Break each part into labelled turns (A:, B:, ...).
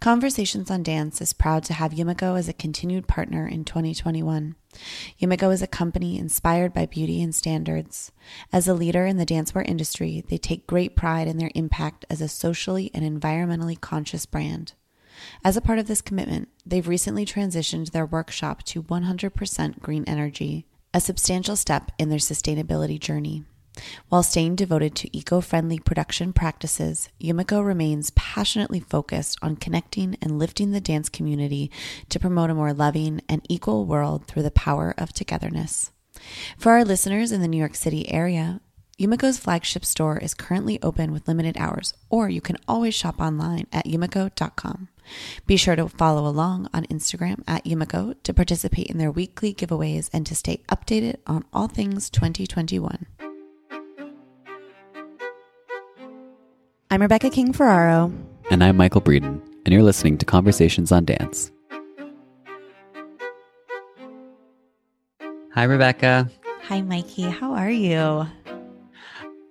A: Conversations on Dance is proud to have Yumiko as a continued partner in 2021. Yumiko is a company inspired by beauty and standards. As a leader in the dancewear industry, they take great pride in their impact as a socially and environmentally conscious brand. As a part of this commitment, they've recently transitioned their workshop to 100% green energy, a substantial step in their sustainability journey. While staying devoted to eco friendly production practices, Yumiko remains passionately focused on connecting and lifting the dance community to promote a more loving and equal world through the power of togetherness. For our listeners in the New York City area, Yumiko's flagship store is currently open with limited hours, or you can always shop online at yumiko.com. Be sure to follow along on Instagram at Yumiko to participate in their weekly giveaways and to stay updated on all things 2021. I'm Rebecca King Ferraro.
B: And I'm Michael Breeden, and you're listening to Conversations on Dance. Hi, Rebecca.
A: Hi, Mikey. How are you?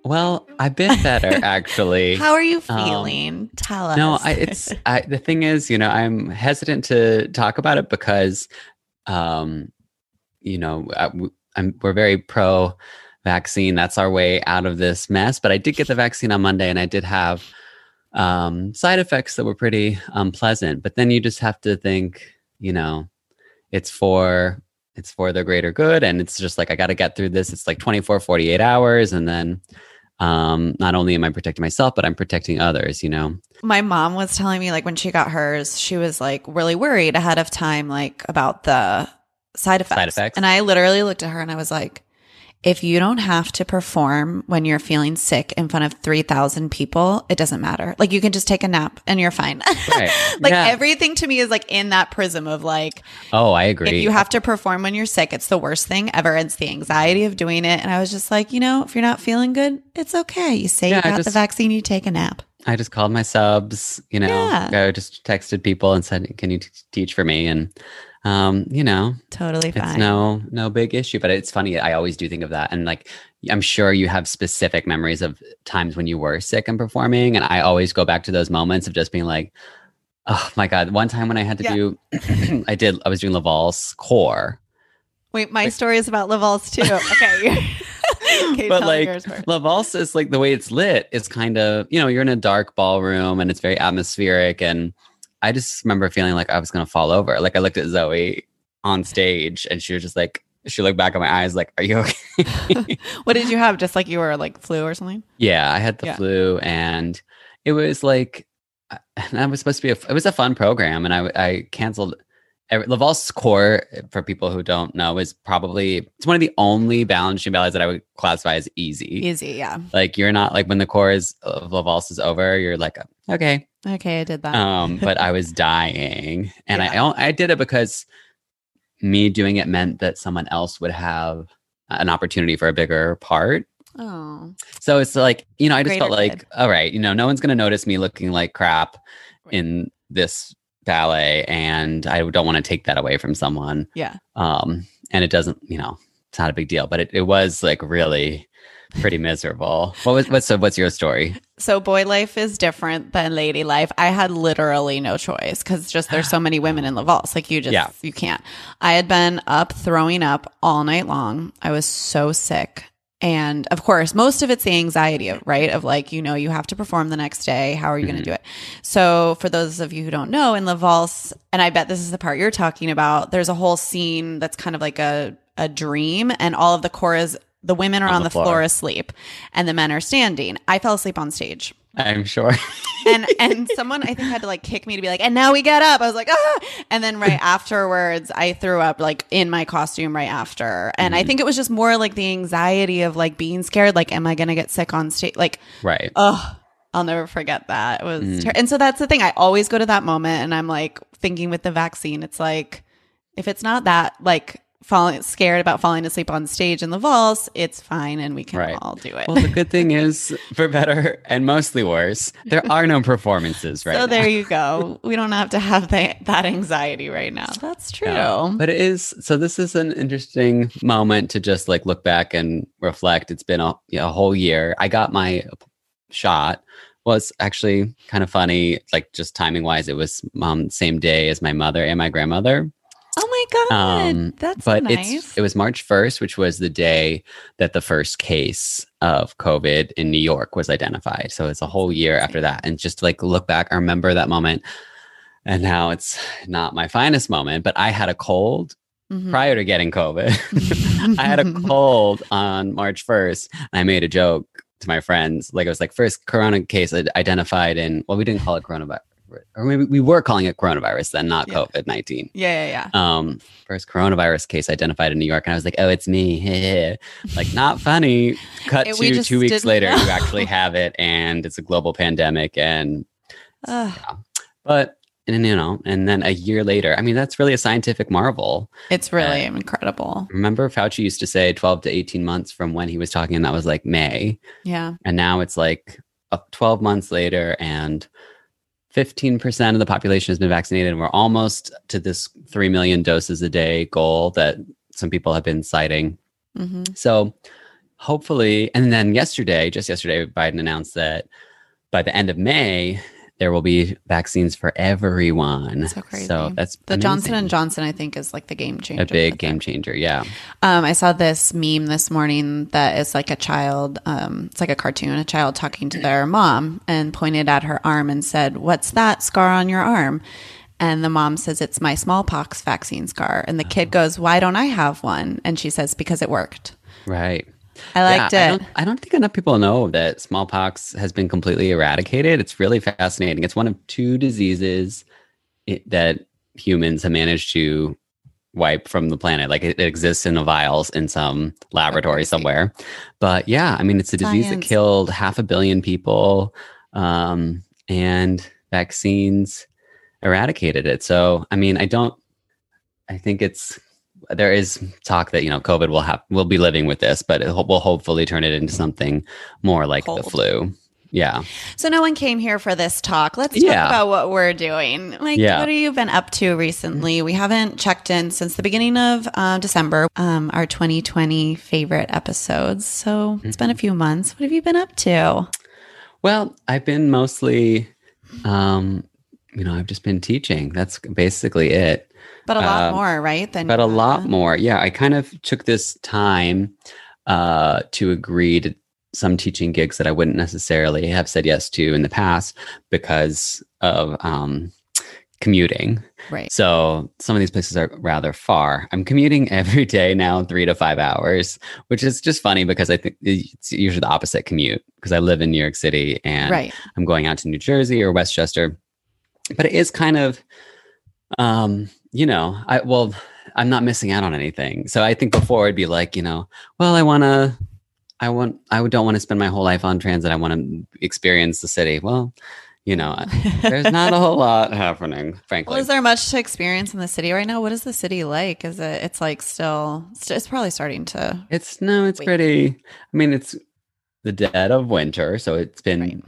B: Well, I've been better actually.
A: How are you
B: Um,
A: feeling? Tell us.
B: No, I, it's I, the thing is, you know, I'm hesitant to talk about it because, um, you know, I, am we're very pro vaccine. That's our way out of this mess. But I did get the vaccine on Monday, and I did have um, side effects that were pretty unpleasant. But then you just have to think, you know, it's for it's for the greater good, and it's just like I got to get through this. It's like 24, 48 hours, and then um not only am i protecting myself but i'm protecting others you know
A: my mom was telling me like when she got hers, she was like really worried ahead of time, like about the side effects.
B: Side effects.
A: And I literally looked at her and I was like, if you don't have to perform when you're feeling sick in front of 3,000 people, it doesn't matter. Like you can just take a nap and you're fine.
B: Right.
A: like
B: Yeah.
A: everything to me is like in that prism of like,
B: oh i agree
A: if you have to perform when you're sick, it's the worst thing ever. It's the anxiety of doing it. And I was just like, you know, if you're not feeling good, it's okay. You say
B: Yeah,
A: you got the vaccine, you take a nap.
B: I just called my subs, you know,
A: Yeah.
B: I just texted people and said, "Can you t- teach for me?" And um, you know,
A: Totally
B: it's no no big issue. But it's funny. I always do think of that, and like I'm sure you have specific memories of times when you were sick and performing, and I always go back to those moments of just being like, "Oh my god!" One time when I had to
A: Yeah.
B: do, I did, I was doing Laval's corps,
A: Wait, my story is about La Valse too. Okay.
B: but like
A: first.
B: La Valse is like the way it's lit is kind of you know you're in a dark ballroom and it's very atmospheric and I just remember feeling like I was gonna fall over. Like I looked at Zoe on stage and she was just like she looked back at my eyes like, "Are you okay?"
A: what did you have? Just like you were like flu or something?
B: yeah, I had the
A: Yeah.
B: flu and it was like and I was supposed to be a, it was a fun program and I I canceled. every- Laval's corps, for people who don't know, is probably it's one of the only Balanchine ballets that I would classify as easy.
A: Easy, yeah.
B: Like you're not like when the chorus of La Valse is over, you're like, okay.
A: Okay, I did that.
B: Um, but I was dying, and I I did it because me doing it meant that someone else would have an opportunity for a bigger part.
A: Oh,
B: So it's like, you know, I just
A: Greater
B: felt like, all right, you know, no one's going to notice me looking like crap
A: Right.
B: in this ballet. And I don't want to take that away from someone.
A: yeah.
B: Um, and it doesn't, you know, it's not a big deal, but it, it was like really pretty miserable. What was, what's, so what's your story?
A: So boy life is different than lady life. I had literally no choice because just there's so many women in the Valse. Like you just
B: Yeah.
A: you can't. I had been up throwing up all night long. I was so sick. And of course, most of it's the anxiety of right of like, you know, you have to perform the next day. How are you going to mm-hmm. do it? So for those of you who don't know, in La Valse, and I bet this is the part you're talking about, there's a whole scene that's kind of like a a dream and all of the choras the women are on, the, floor. asleep and the men are standing. I fell asleep on stage.
B: I'm sure.
A: and and someone I think had to like kick me to be like, and now we get up. I was like, ah, and then right afterwards, I threw up like in my costume right after, and I think it was just more like the anxiety of like being scared, like, am I gonna get sick on stage? Like,
B: right.
A: oh, I'll never forget that. It was, ter- and so that's the thing. I always go to that moment, and I'm like thinking with the vaccine, it's like if it's not that like falling scared about falling asleep on stage in the valse, it's fine, and we can
B: Right.
A: all do it.
B: Well, the good thing is, for better and mostly worse, there are no performances right
A: so
B: now.
A: there you go. We don't have to have that that anxiety right now. That's true.
B: Yeah. But it is so. This is an interesting moment to just like look back and reflect. It's been a, you know, a whole year. I got my shot. Was actually kind of funny, like just timing wise. It was um, same day as my mother and my grandmother.
A: Oh my god,
B: Um,
A: that's
B: but
A: nice.
B: it's it was March first, which was the day that the first case of COVID in New York was identified. So it's a whole year after that, and just like look back, I remember that moment. And now it's not my finest moment, but I had a cold
A: Mhm.
B: prior to getting COVID. I had a cold on March 1st. And I made a joke to my friends. Like, I was like, first corona case identified in, well, we didn't call it coronavirus, or maybe we were calling it coronavirus then, not
A: Yeah.
B: COVID 19.
A: Yeah, yeah, yeah.
B: Um, first coronavirus case identified in New York. And I was like, oh, it's me. like, not funny. Cut
A: It-
B: to
A: just
B: two weeks later,
A: know.
B: you actually have it, and it's a global pandemic. And
A: Ugh,
B: but and you know, and then a year later, I mean, that's really a scientific marvel.
A: it's really incredible.
B: Remember, Fauci used to say 12 to 18 months from when he was talking, and that was like May.
A: Yeah.
B: And now it's like uh, 12 months later, and 15% of the population has been vaccinated. And we're almost to this 3 million doses a day goal that some people have been citing.
A: hmm
B: So hopefully, and then yesterday, just yesterday, Biden announced that by the end of May, there will be vaccines for everyone.
A: So crazy.
B: So that's
A: The Johnson and Johnson, I think, is like the game changer.
B: a big game changer. Yeah.
A: Um, I saw this meme this morning that is like a child. Um, it's like a cartoon, a child talking to their mom and pointed at her arm and said, "What's that scar on your arm?" And the mom says, "It's my smallpox vaccine scar." And the kid goes, "Why don't I have one?" And she says, "Because it worked."
B: Right.
A: I liked
B: Yeah, I
A: it.
B: don't, I don't think enough people know that smallpox has been completely eradicated. It's really fascinating. It's one of two diseases i that humans have managed to wipe from the planet. Like it, it exists in the vials in some laboratory
A: crazy.
B: somewhere. But yeah, I mean, it's a disease that killed half a billion people, um, and vaccines eradicated it. So, I mean, I don't. I think it's there is talk that you know COVID will have will be living with this, but it will hopefully turn it into something more like the flu. Yeah.
A: So no one came here for this talk. Let's talk
B: Yeah.
A: about what we're doing. Like,
B: Yeah.
A: what have you been up to recently? We haven't checked in since the beginning of uh, December. Um, our 2020 favorite episodes. So it's been a few months. What have you been up to?
B: Well, I've been mostly, um, you know, I've just been teaching. That's basically it.
A: But a lot
B: Um,
A: more, right? Than
B: but a
A: uh,
B: lot more. Yeah, I kind of took this time uh, to agree to some teaching gigs that I wouldn't necessarily have said yes to in the past because of um, commuting.
A: Right.
B: So some of these places are rather far. I'm commuting every day now, three to five hours, which is just funny because I think it's usually the opposite commute because I live in New York City and
A: Right.
B: I'm going out to New Jersey or Westchester. But it is kind of, um, you know, I well, I'm not missing out on anything. So I think before it'd be like, you know, well, I want to, I want, I don't want to spend my whole life on transit. I want to experience the city. Well, you know, there's not a whole lot happening, frankly.
A: Well, is there much to experience in the city right now? What is the city like? Is it? It's like still. It's probably starting to.
B: It's no, it's
A: Wait.
B: pretty. I mean, it's the dead of winter, so it's been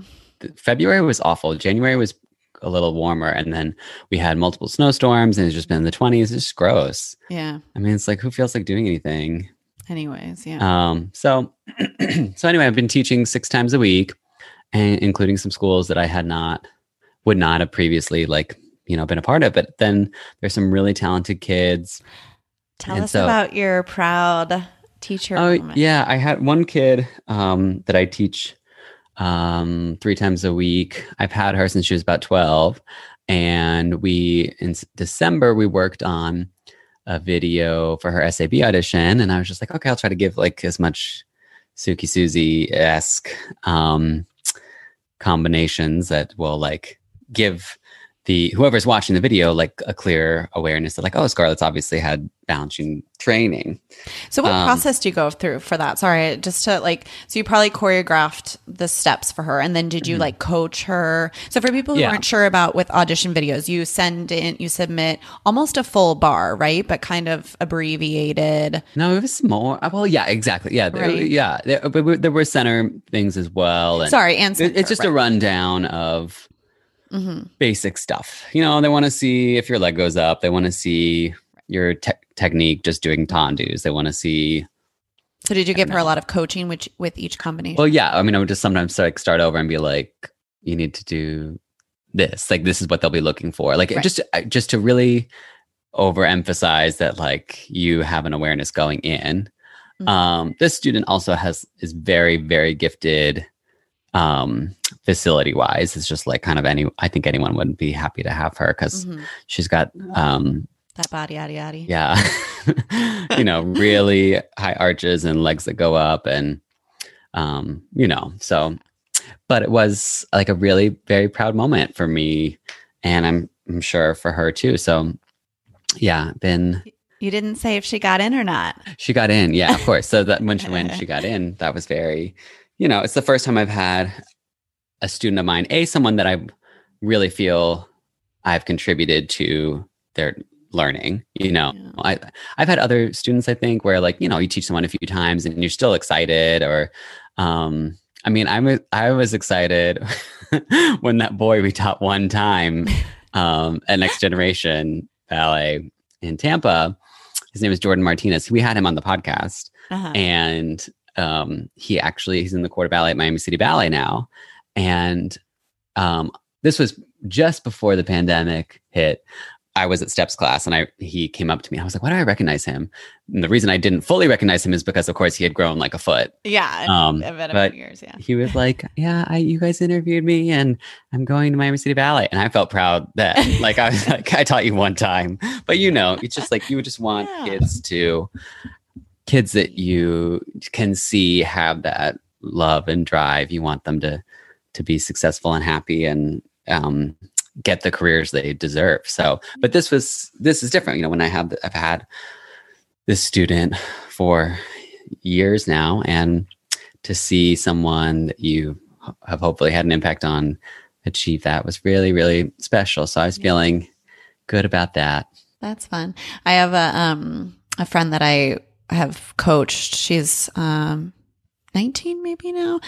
B: February was awful. January was a little warmer, and then we had multiple snowstorms, and it's just been in the twenties. It's just gross.
A: Yeah.
B: I mean, it's like who feels like doing anything?
A: Anyways, yeah.
B: Um, so, so anyway, I've been teaching six times a week, and including some schools that I had not, would not have previously like you know been a part of. But then there's some really talented kids.
A: Tell
B: and
A: us
B: so-
A: about your proud teacher.
B: Oh
A: moment.
B: yeah, I had one kid um, that I teach um, three times a week. I've had her since she was about twelve, and we in December we worked on a video for her SAB audition, and I was just like, okay, I'll try to give like as much Suki Susie esque um, combinations that will like give the whoever's watching the video like a clear awareness that like oh Scarlett's obviously had Balanchine training.
A: So what
B: Um,
A: process do you go through for that? Sorry, just to like so you probably choreographed the steps for her and then did you like coach her? So for people who
B: Mm-hmm. Yeah.
A: aren't sure about with audition videos, you send in you submit almost a full bar, right? But kind of abbreviated.
B: No, it was more. uh, Well, yeah, exactly. Yeah, there,
A: Right.
B: yeah. There, but there were center things as well. And
A: Sorry, and
B: it- it's
A: center,
B: just a rundown of
A: Mhm.
B: basic stuff. You know, they want to see if your leg goes up. They want to see your te- technique just doing tendus. They want to see.
A: So did you give her a lot of coaching which with each combination?
B: Well, yeah. I mean, I would just sometimes like start over and be like, "You need to do this. Like, this is what they'll be looking for. Like,
A: Right.
B: just just to really overemphasize that like you have an awareness going in.
A: Mhm.
B: Um, this student also has is very very gifted um facility wise it's just like kind of any i think anyone would be happy to have her because
A: Mhm.
B: she's got um
A: that body yada yada.
B: yeah you know really high arches and legs that go up and um you know so but it was like a really very proud moment for me and i'm i'm sure for her too so yeah been
A: You didn't say if she got in or not.
B: she got in yeah of course so that when she when she got in that was very you know it's the first time i've had a student of mine a someone that i really feel i've contributed to their learning you know
A: Yeah.
B: i i've had other students i think where like you know you teach someone a few times and you're still excited or um i mean i'm i was excited when that boy we taught one time um at next generation ballet in tampa his name is jordan martinez we had him on the podcast
A: Uh-huh.
B: and um, he actually he's in the corps de ballet at Miami City Ballet now, and um, this was just before the pandemic hit. I was at Steps class, and I he came up to me. I was like, "Why do I recognize him?" And the reason I didn't fully recognize him is because, of course, he had grown like a foot.
A: yeah.
B: Um,
A: been a
B: but
A: years, yeah.
B: He was like, "Yeah, I, you guys interviewed me, and I'm going to Miami City Ballet," and I felt proud that, like, I was like, "I taught you one time," but you know, it's just like you would just want
A: Yeah.
B: kids to kids that you can see have that love and drive. You want them to to be successful and happy and um, get the careers they deserve. So, but this was this is different. You know, when I have I've had this student for years now, and to see someone that you have hopefully had an impact on achieve that was really really special. So I was feeling good about that.
A: That's fun. I have a um a friend that I have coached. She's um 19 maybe now.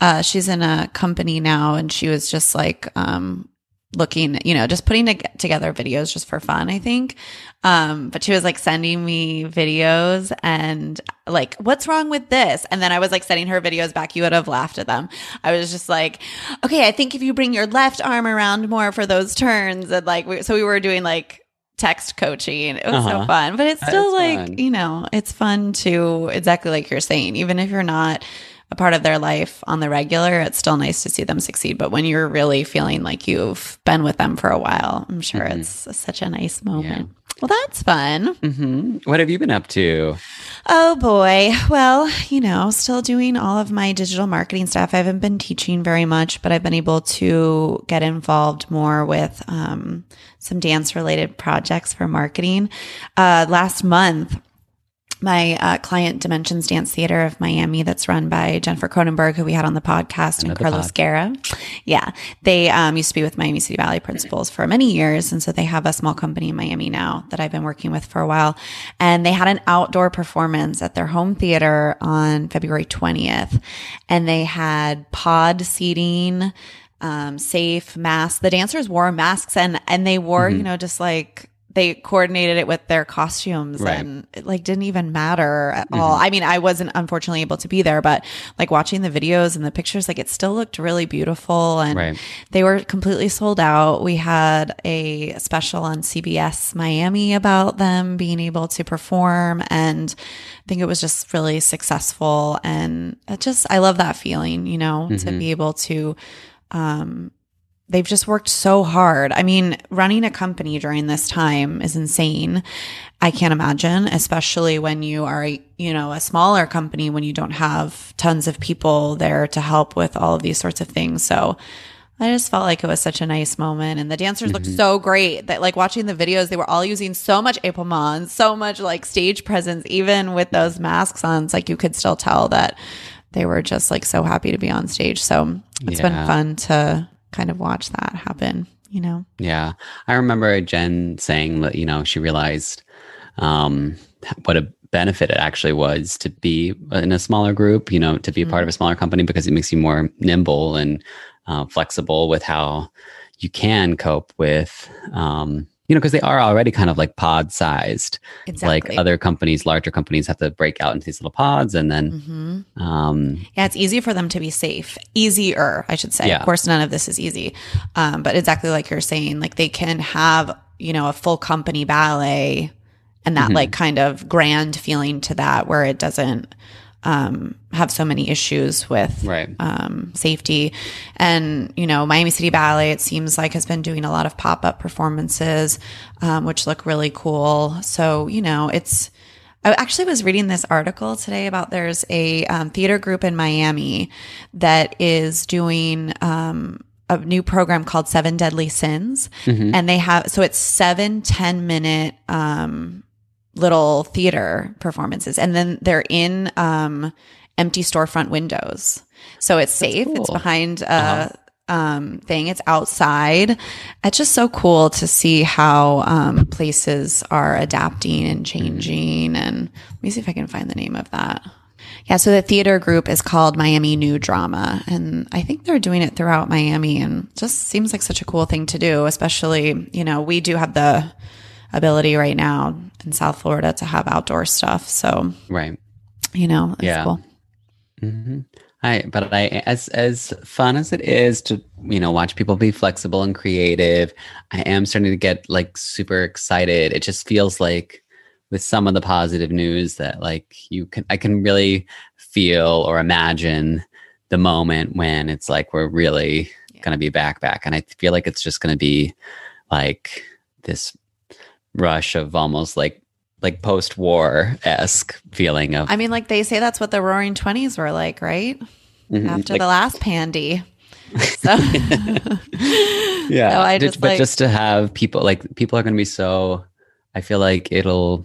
A: Uh she's in a company now and she was just like um looking, you know, just putting to- together videos just for fun, I think. Um but she was like sending me videos and like what's wrong with this? And then I was like sending her videos back. You would have laughed at them. I was just like, okay, I think if you bring your left arm around more for those turns and like we, so we were doing like text coaching. It was so
B: Uh-huh.
A: fun. But it's still like,
B: fun.
A: you know, it's fun to exactly like you're saying, even if you're not a part of their life on the regular, it's still nice to see them succeed. But when you're really feeling like you've been with them for a while, I'm sure
B: Mhm.
A: it's such a nice moment. Well, that's fun.
B: hmm What have you been up to?
A: Oh boy. Well, you know, still doing all of my digital marketing stuff. I haven't been teaching very much, but I've been able to get involved more with um, some dance related projects for marketing. Uh, last month, my uh, client Dimensions Dance Theater of Miami, that's run by Jennifer Kronenberg, who we had on the podcast, and Carlos
B: pod.
A: Guerra. Yeah, they um, used to be with Miami City Ballet principals for many years, and so they have a small company in Miami now that I've been working with for a while. And they had an outdoor performance at their home theater on February twentieth, and they had pod seating. Um, safe masks. The dancers wore masks and and they wore, you know, just like they coordinated it with their costumes
B: Right.
A: and it like didn't even matter at all. I mean, I wasn't unfortunately able to be there, but like watching the videos and the pictures, like it still looked really beautiful and
B: Right.
A: they were completely sold out. We had a special on CBS Miami about them being able to perform and I think it was just really successful and it just I love that feeling, you know, to be able to um they've just worked so hard. I mean, running a company during this time is insane. I can't imagine, especially when you are, you know, a smaller company when you don't have tons of people there to help with all of these sorts of things. So I just felt like it was such a nice moment. And the dancers looked mm-hmm. so great that like watching the videos, they were all using so much épaulement, so much like stage presence, even with those masks on. It's like you could still tell that they were just like so happy to be on stage. So it's been fun to kind of watch that happen, you know?
B: Yeah. I remember Jen saying that, you know, she realized um, what a benefit it actually was to be in a smaller group, you know, to be a part of a smaller company because it makes you more nimble and uh, flexible with how you can cope with, um, you know, because they are already kind of like pod sized.
A: Exactly.
B: Like other companies, larger companies have to break out into these little pods and then,
A: Mm-hmm.
B: um,
A: Yeah, it's easy for them to be safe. Easier, I should say.
B: Yeah.
A: Of course, none of this is easy. Um, but exactly like you're saying, like they can have, you know, a full company ballet and that like kind of grand feeling to that where it doesn't um, have so many issues with
B: right.
A: um, safety. And, you know, Miami City Ballet, it seems like, has been doing a lot of pop up performances, um, which look really cool. So, you know, it's, I actually was reading this article today about there's a um, theater group in Miami that is doing, um, a new program called Seven Deadly Sins. And they have, so it's seven 10 minute, um, little theater performances. And then they're in um empty storefront windows. So it's safe. It's behind a um thing. It's outside. It's just so cool to see how um places are adapting and changing. And let me see if i can find the name of that. Yeah, so the theater group is called Miami New Drama, and I think they're doing it throughout Miami, and just seems like such a cool thing to do. Especially, you know, we do have the ability right now in South Florida to have outdoor stuff, so
B: Right.
A: you know, it's
B: Yeah.
A: cool.
B: hmm I, but I, as as fun as it is to you know watch people be flexible and creative, I am starting to get like super excited. It just feels like with some of the positive news that like you can, I can really feel or imagine the moment when it's like we're really going to be back back, and I feel like it's just going to be like this rush of almost like like post war esque feeling of
A: I mean, like they say that's what the Roaring Twenties were like, right?
B: Mhm,
A: After
B: like-
A: the last pandy. So,
B: yeah
A: So I just,
B: but
A: like-
B: just to have people like people are going to be so i feel like it'll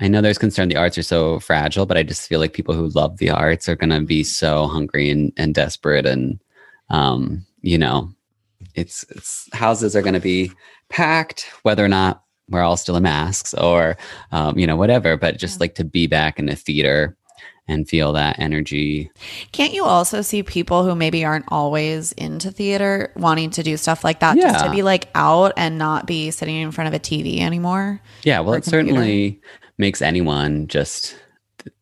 B: i know there's concern the arts are so fragile but i just feel like people who love the arts are going to be so hungry and, and desperate and um you know it's it's houses are going to be packed whether or not we're all still in masks or um, you know whatever but just like to be back in the theater and feel that energy.
A: Can't you also see people who maybe aren't always into theater wanting to do stuff like that just to be like out and not be sitting in front of a TV anymore?
B: Yeah, well, it certainly makes anyone just,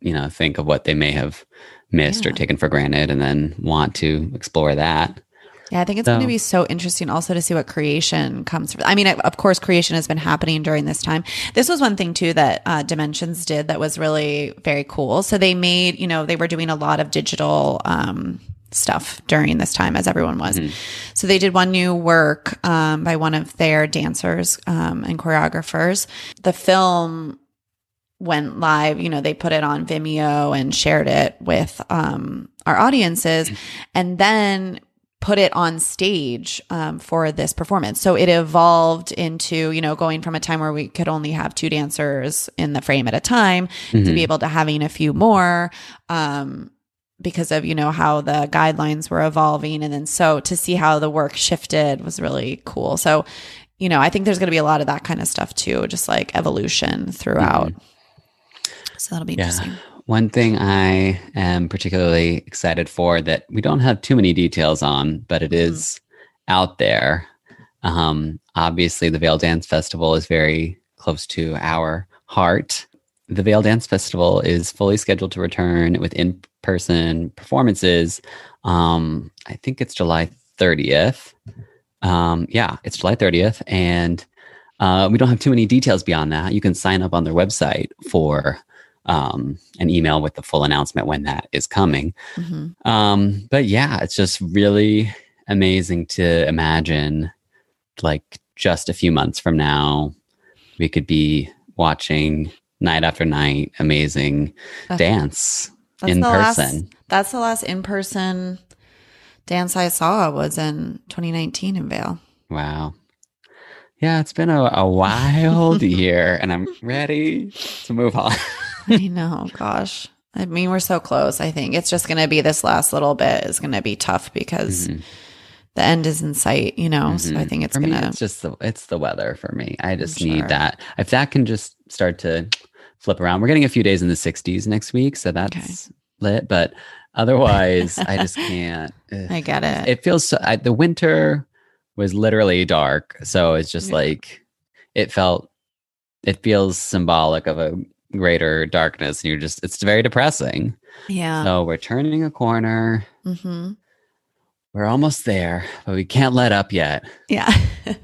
B: you know, think of what they may have missed or taken for granted and then want to explore that.
A: Yeah, I think it's going to be so interesting also to see what creation comes from. I mean, of course, creation has been happening during this time. This was one thing too that uh, Dimensions did that was really very cool. So they made, you know, they were doing a lot of digital um, stuff during this time, as everyone was. So they did one new work um, by one of their dancers um, and choreographers. The film went live, you know, they put it on Vimeo and shared it with um, our audiences. And then put it on stage um, for this performance. So it evolved into, you know, going from a time where we could only have two dancers in the frame at a time
B: Mm-hmm.
A: to be able to having a few more. Um, because of you know how the guidelines were evolving and then so to see how the work shifted was really cool so you know i think there's going to be a lot of that kind of stuff too just like evolution throughout so that'll be
B: Yeah.
A: interesting
B: One thing I am particularly excited for that we don't have too many details on, but it is out there. Um, obviously, the Vail Dance Festival is very close to our heart. The Vail Dance Festival is fully scheduled to return with in person performances. Um, I think it's July 30th. Um, yeah, it's July 30th. And uh, we don't have too many details beyond that. You can sign up on their website for um, an email with the full announcement when that is coming.
A: Mhm.
B: Um, but yeah, it's just really amazing to imagine like just a few months from now, we could be watching night after night amazing
A: That's-
B: dance
A: That's
B: in
A: the last-
B: person.
A: that's the last in-person dance i saw was in 2019 in Vail
B: Wow. Yeah, it's been a, a wild year and I'm ready to move on.
A: i know gosh i mean we're so close i think it's just going to be this last little bit is going to be tough because
B: Mhm.
A: the end is in sight you know so i
B: Mhm.
A: think it's gonna
B: it's just the it's the weather for me. I just need that. If that can just start to flip around, we're getting a few days in the 60s next week, so that's lit. But otherwise, I just can't. ugh.
A: i get it
B: It feels so. I, the winter was literally dark, so it's just
A: Yeah.
B: like it felt. It feels symbolic of a greater darkness, and you're just. It's very depressing.
A: yeah
B: So we're turning a corner.
A: hmm
B: We're almost there, but we can't let up yet.
A: Yeah.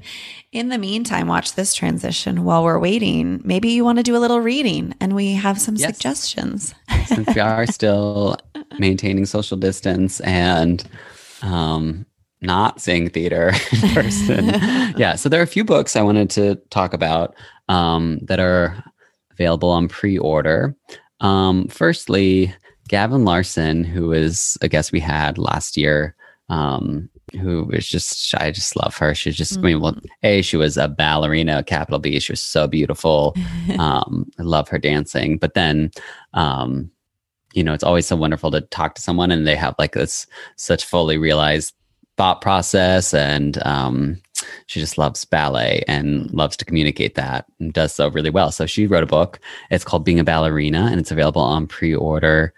A: In the meantime, watch this transition while we're waiting. Maybe you want to do a little reading and we have some
B: Yes.
A: suggestions.
B: since we are still maintaining social distance and um, not seeing theater in person. yeah, so there are a few books I wanted to talk about um, that are available on pre-order. Um, firstly, Gavin Larsen, who is a guest we had last year, um, who is just I just love her. She's just I mean, well, a she was a ballerina, capital B. She was so beautiful. Um, I love her dancing, but then um, you know, it's always so wonderful to talk to someone and they have like this such fully realized thought process and um, she just loves ballet and loves to communicate that and does so really well. So she wrote a book. It's called Being a Ballerina and it's available on pre-order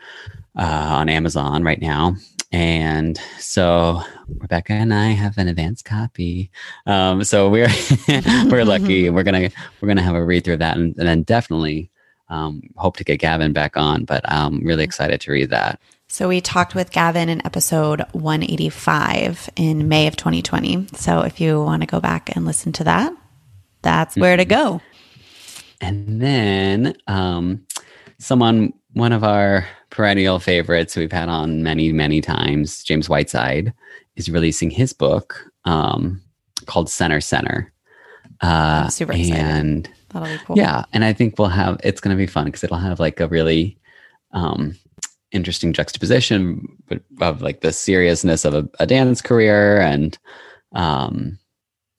B: uh, on Amazon right now. And so Rebecca and I have an advanced copy. Um, so we're we're lucky. We're gonna we're gonna have a read through that and, and then definitely um, hope to get Gavin back on. But I'm really excited to read that.
A: So we talked with Gavin in episode 185 in May of 2020. So if you want to go back and listen to that, that's where to go.
B: And then um, someone, one of our perennial favorites we've had on many, many times, James Whiteside, is releasing his book um, called Center Center. Uh,
A: super excited.
B: And
A: That'll be cool.
B: yeah, and I think we'll have it's going to be fun because it'll have like a really um, interesting juxtaposition of like the seriousness of a, a dance career and um,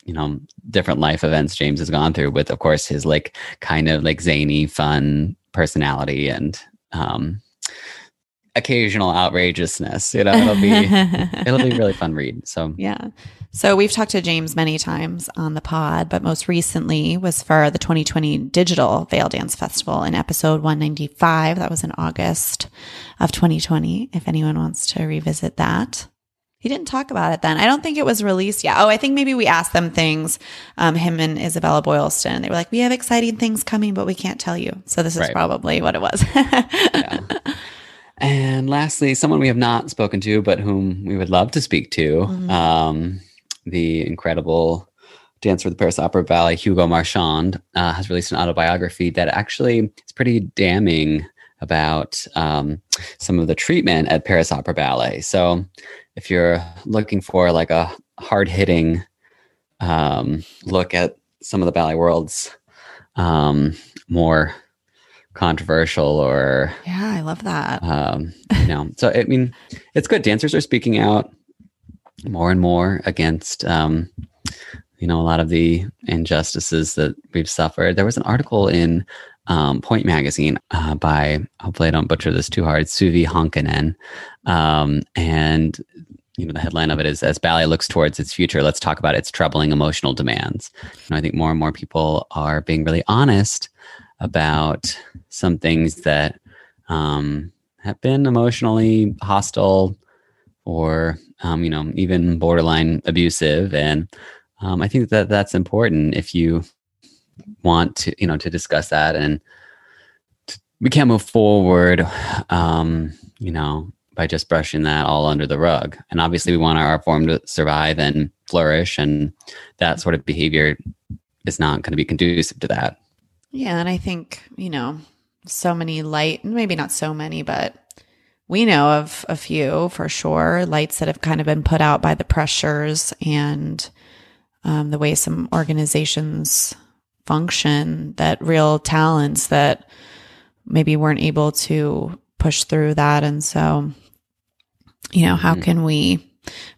B: you know different life events James has gone through with, of course, his like kind of like zany, fun personality and um, occasional outrageousness. You know, it'll be it'll be really fun read. So
A: Yeah. So we've talked to James many times on the pod, but most recently was for the 2020 Digital Vail Dance Festival in episode 195. That was in August of 2020. If anyone wants to revisit that. He didn't talk about it then. I don't think it was released yet. Oh, I think maybe we asked them things, um, him and Isabella Boylston. They were like, we have exciting things coming, but we can't tell you. So this is
B: Right.
A: probably what it was.
B: yeah. And lastly, someone we have not spoken to, but whom we would love to speak to,
A: Mhm.
B: um, the incredible dancer of the Paris Opera Ballet, Hugo Marchand, uh, has released an autobiography that actually is pretty damning about um, some of the treatment at Paris Opera Ballet. So, if you're looking for like a hard hitting um, look at some of the ballet world's um, more controversial or
A: yeah, I love that.
B: um, you know so i mean it's good dancers are speaking out more and more against um, you know a lot of the injustices that we've suffered. There was an article in um, Pointe Magazine uh, by hopefully I don't butcher this too hard, Suvi Honkanen, um, and you know the headline of it is as ballet looks towards its future let's talk about its troubling emotional demands and i think more and more people are being really honest about some things that um, have been emotionally hostile or um, you know even borderline abusive. And um, i think that that's important if you want to you know to discuss that and we can't move forward um, you know by just brushing that all under the rug. And obviously we want our art form to survive and flourish and that sort of behavior is not going to be conducive to that.
A: Yeah, and I think, you know, so many light, maybe not so many, but we know of a few for sure, lights that have kind of been put out by the pressures and um, the way some organizations function, that real talents that maybe weren't able to push through that. And so, you know, how can we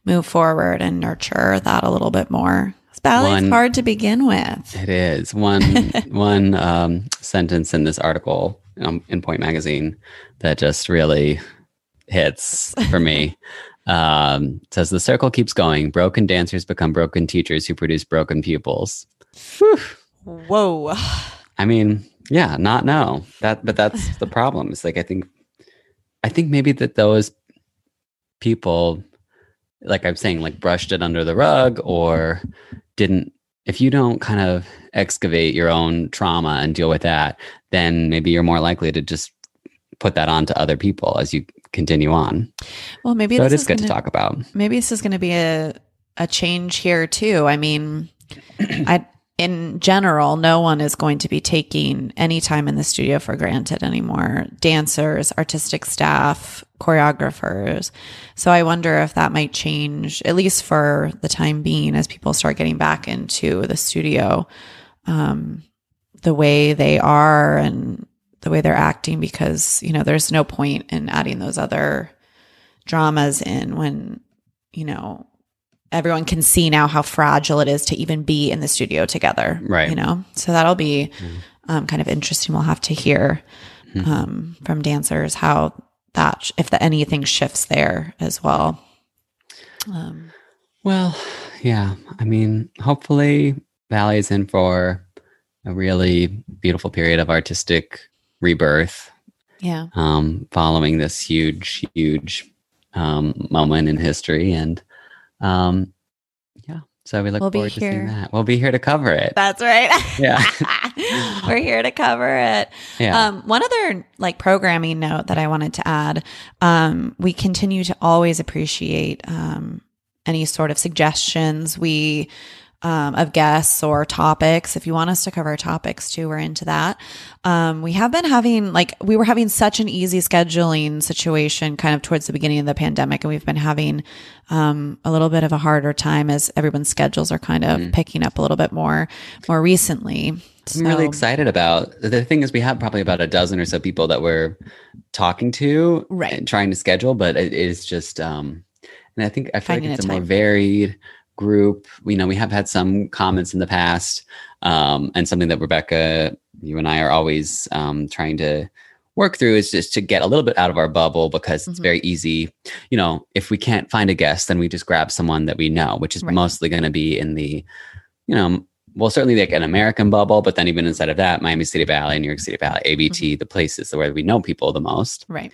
A: move forward and nurture that a little bit more? Ballet's hard to begin with.
B: It is one one um, sentence in this article um, in Pointe Magazine that just really hits for me. um, says the circle keeps going. Broken dancers become broken teachers who produce broken pupils.
A: Whoa.
B: I mean, yeah, not no that, but that's the problem. It's like I think, I think maybe that those people, like I'm saying, like brushed it under the rug or didn't. If you don't kind of excavate your own trauma and deal with that, then maybe you're more likely to just put that on to other people as you continue on.
A: Well, maybe
B: so
A: this
B: it is
A: is
B: good to
A: gonna-
B: talk about.
A: maybe this is going to be a a change here too. I mean, I in general, no one is going to be taking any time in the studio for granted anymore. Dancers, artistic staff, choreographers. So I wonder if that might change, at least for the time being, as people start getting back into the studio, um, the way they are and the way they're acting, because you know, there's no point in adding those other dramas in when you know everyone can see now how fragile it is to even be in the studio together
B: Right.
A: you know so that'll be um, kind of interesting we'll have to hear um, from dancers how that if the, anything shifts there as well um,
B: Well, yeah. I mean, hopefully, Ballet's in for a really beautiful period of artistic rebirth
A: yeah
B: um, following this huge, huge um, moment in history. And um, yeah, so we look
A: We'll
B: forward to seeing that. We'll be here to cover it.
A: that's right
B: Yeah.
A: we're here to cover it
B: Yeah.
A: Um, one other like programming note that I wanted to add, um, we continue to always appreciate um, any sort of suggestions we um, of guests or topics. If you want us to cover topics too, we're into that. Um, we have been having like we were having such an easy scheduling situation kind of towards the beginning of the pandemic, and we've been having um, a little bit of a harder time as everyone's schedules are kind of picking up a little bit more more recently.
B: I'm really excited about the thing is we have probably about a dozen or so people that we're talking to
A: Right.
B: and trying to schedule but it is just um and i think i feel
A: Finding
B: like it's
A: a
B: a more varied group you know we have had some comments in the past um and something that rebecca you and i are always um trying to work through is just to get a little bit out of our bubble because it's
A: Mhm.
B: very easy you know if we can't find a guest then we just grab someone that we know which is
A: Right.
B: mostly going to be in the you know well, certainly like an American bubble, but then even inside of that, Miami City Ballet, New York City Ballet, ABT, the places where we know people the most.
A: right.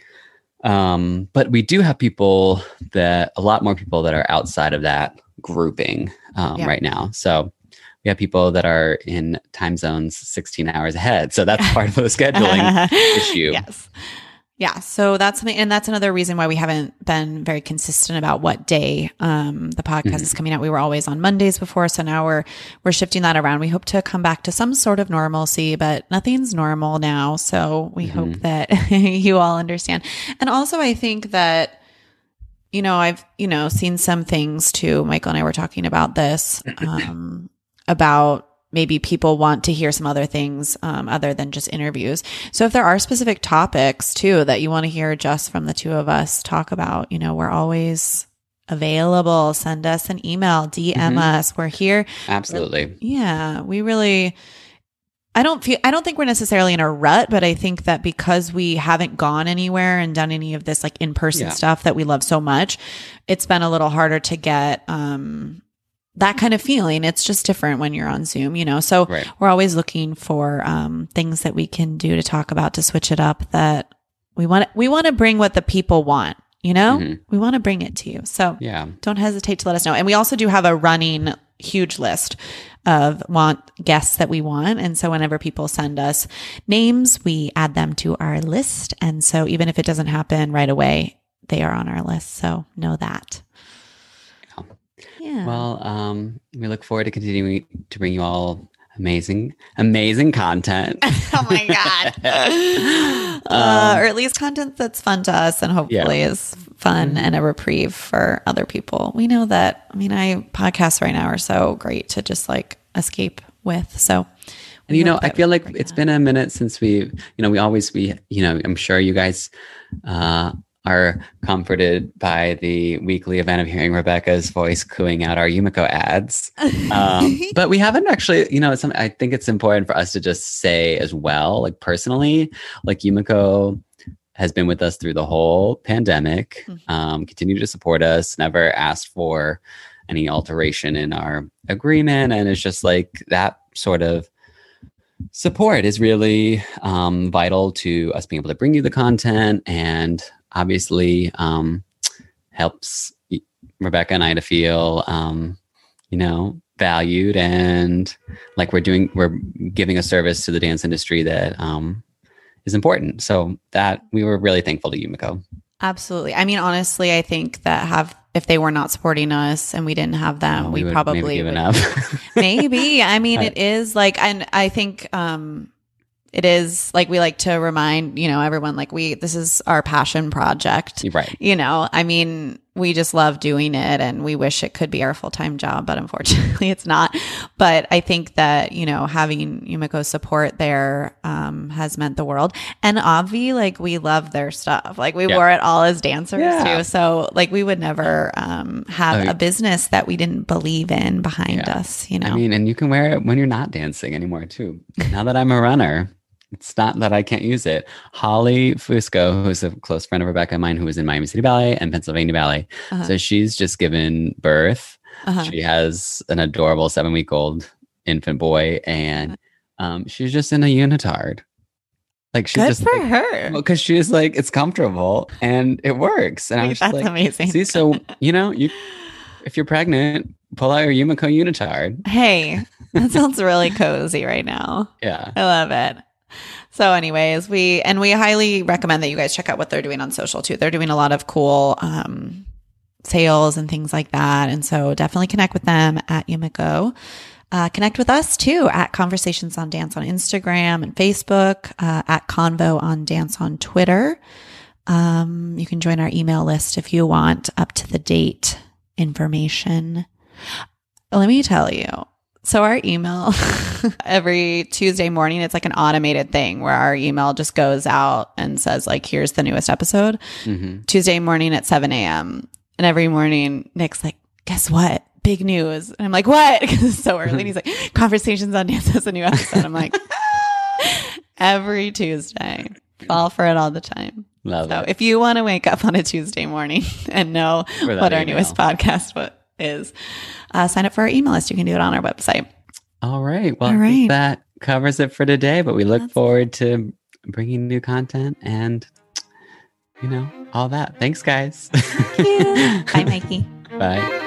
B: Um, but we do have people that a lot more people that are outside of that grouping um,
A: Yeah.
B: right now. So we have people that are in time zones 16 hours ahead. So that's part of the scheduling issue.
A: Yes. Yeah. So that's something, and that's another reason why we haven't been very consistent about what day um, the podcast
B: Mm-hmm.
A: is coming out. We were always on Mondays before, so now we're we're shifting that around. We hope to come back to some sort of normalcy, but nothing's normal now. So we hope
B: Mm-hmm.
A: that you all understand. And also, I think that you know I've you know seen some things too. Michael and I were talking about this um, about maybe people want to hear some other things um, other than just interviews. So if there are specific topics too that you want to hear just from the two of us talk about, you know, we're always available. Send us an email, DM
B: Mhm.
A: us. We're here.
B: Absolutely.
A: Yeah, we really I don't feel I don't think we're necessarily in a rut, but I think that because we haven't gone anywhere and done any of this like in-person
B: Yeah.
A: stuff that we love so much, it's been a little harder to get um that kind of feeling. It's just different when you're on Zoom, you know. So
B: Right.
A: we're always looking for um things that we can do to talk about to switch it up that we want we want to bring what the people want, you know?
B: Mhm.
A: We want to bring it to you. So
B: Yeah.
A: don't hesitate to let us know. And we also do have a running huge list of want guests that we want. And so whenever people send us names, we add them to our list. And so even if it doesn't happen right away, they are on our list. So know that. Yeah.
B: Well, um, we look forward to continuing to bring you all amazing, amazing content.
A: oh my God. uh, or at least content that's fun to us and hopefully is fun and a reprieve for other people. We know that, I mean, I podcasts right now are so great to just like escape with. So,
B: And you know, I feel like it's been a minute since we, you know, we always we, you know, I'm sure you guys uh, are comforted by the weekly event of hearing Rebecca's voice cooing out our Yumiko ads. Um, but we haven't actually, you know, some, I think it's important for us to just say as well, like personally, like Yumiko has been with us through the whole pandemic,
A: Mhm.
B: um, continue to support us, never asked for any alteration in our agreement. And it's just like that sort of support is really um, vital to us being able to bring you the content and obviously um, helps Rebecca and I to feel, um, you know, valued and like we're doing, we're giving a service to the dance industry that um, is important. So that we were really thankful to Yumiko.
A: Absolutely. I mean, honestly, I think that have if they were not supporting us and we didn't have them,
B: Uh,
A: we,
B: would
A: probably
B: maybe
A: would-
B: up.
A: maybe. I mean,
B: Right.
A: it is like, and I think um, it is like we like to remind you know everyone like we this is our passion project.
B: right.
A: You know, I mean, we just love doing it and we wish it could be our full time job, but unfortunately it's not. But I think that, you know, having Yumiko's support there um, has meant the world. And Avi, like, we love their stuff. Like, we
B: Yeah.
A: wore it all as dancers
B: Yeah.
A: too. So, like, we would never um, have
B: Oh,
A: a business that we didn't believe in behind
B: Yeah.
A: us, you know?
B: I mean, and you can wear it when you're not dancing anymore too. Now that I'm a runner, it's not that I can't use it. Holly Fusco, who's a close friend of Rebecca and mine, who was in Miami City Ballet and Pennsylvania Ballet.
A: Uh-huh.
B: So she's just given birth.
A: Uh-huh.
B: She has an adorable seven week old infant boy, and um, she's just in a unitard. Like she's
A: Good
B: just
A: for
B: like,
A: her.
B: because she's like it's comfortable and it works. And I was
A: that's
B: like,
A: amazing.
B: see, so you know, you if you're pregnant, pull out your Yumiko unitard.
A: Hey, that sounds really cozy right now.
B: Yeah.
A: I love it. So, anyways, we and we highly recommend that you guys check out what they're doing on social too. They're doing a lot of cool um, sales and things like that, and so definitely connect with them at Yumiko. Uh, connect with us too at Conversations on Dance on Instagram and Facebook, uh, at Convo on Dance on Twitter. Um, you can join our email list if you want up to the date information. Let me tell you. So our email every Tuesday morning, it's like an automated thing where our email just goes out and says like, here's the newest episode
B: hmm
A: Tuesday morning at 7 a.m. And every morning Nick's like, guess what? Big news. And I'm like, what? Because it's so early. And he's like, conversations on dance has a new episode. I'm like, every Tuesday. Fall for it all the time.
B: Love
A: So
B: it.
A: if you want to wake up on a Tuesday morning and know what our newest podcast what is, uh, sign up for our email list. You can do it on our website.
B: All right. Well,
A: All
B: I think that covers it for today, but we look
A: That's-
B: forward to bringing new content and, you know, all that. Thanks, guys.
A: Bye, Mikey.
B: Bye.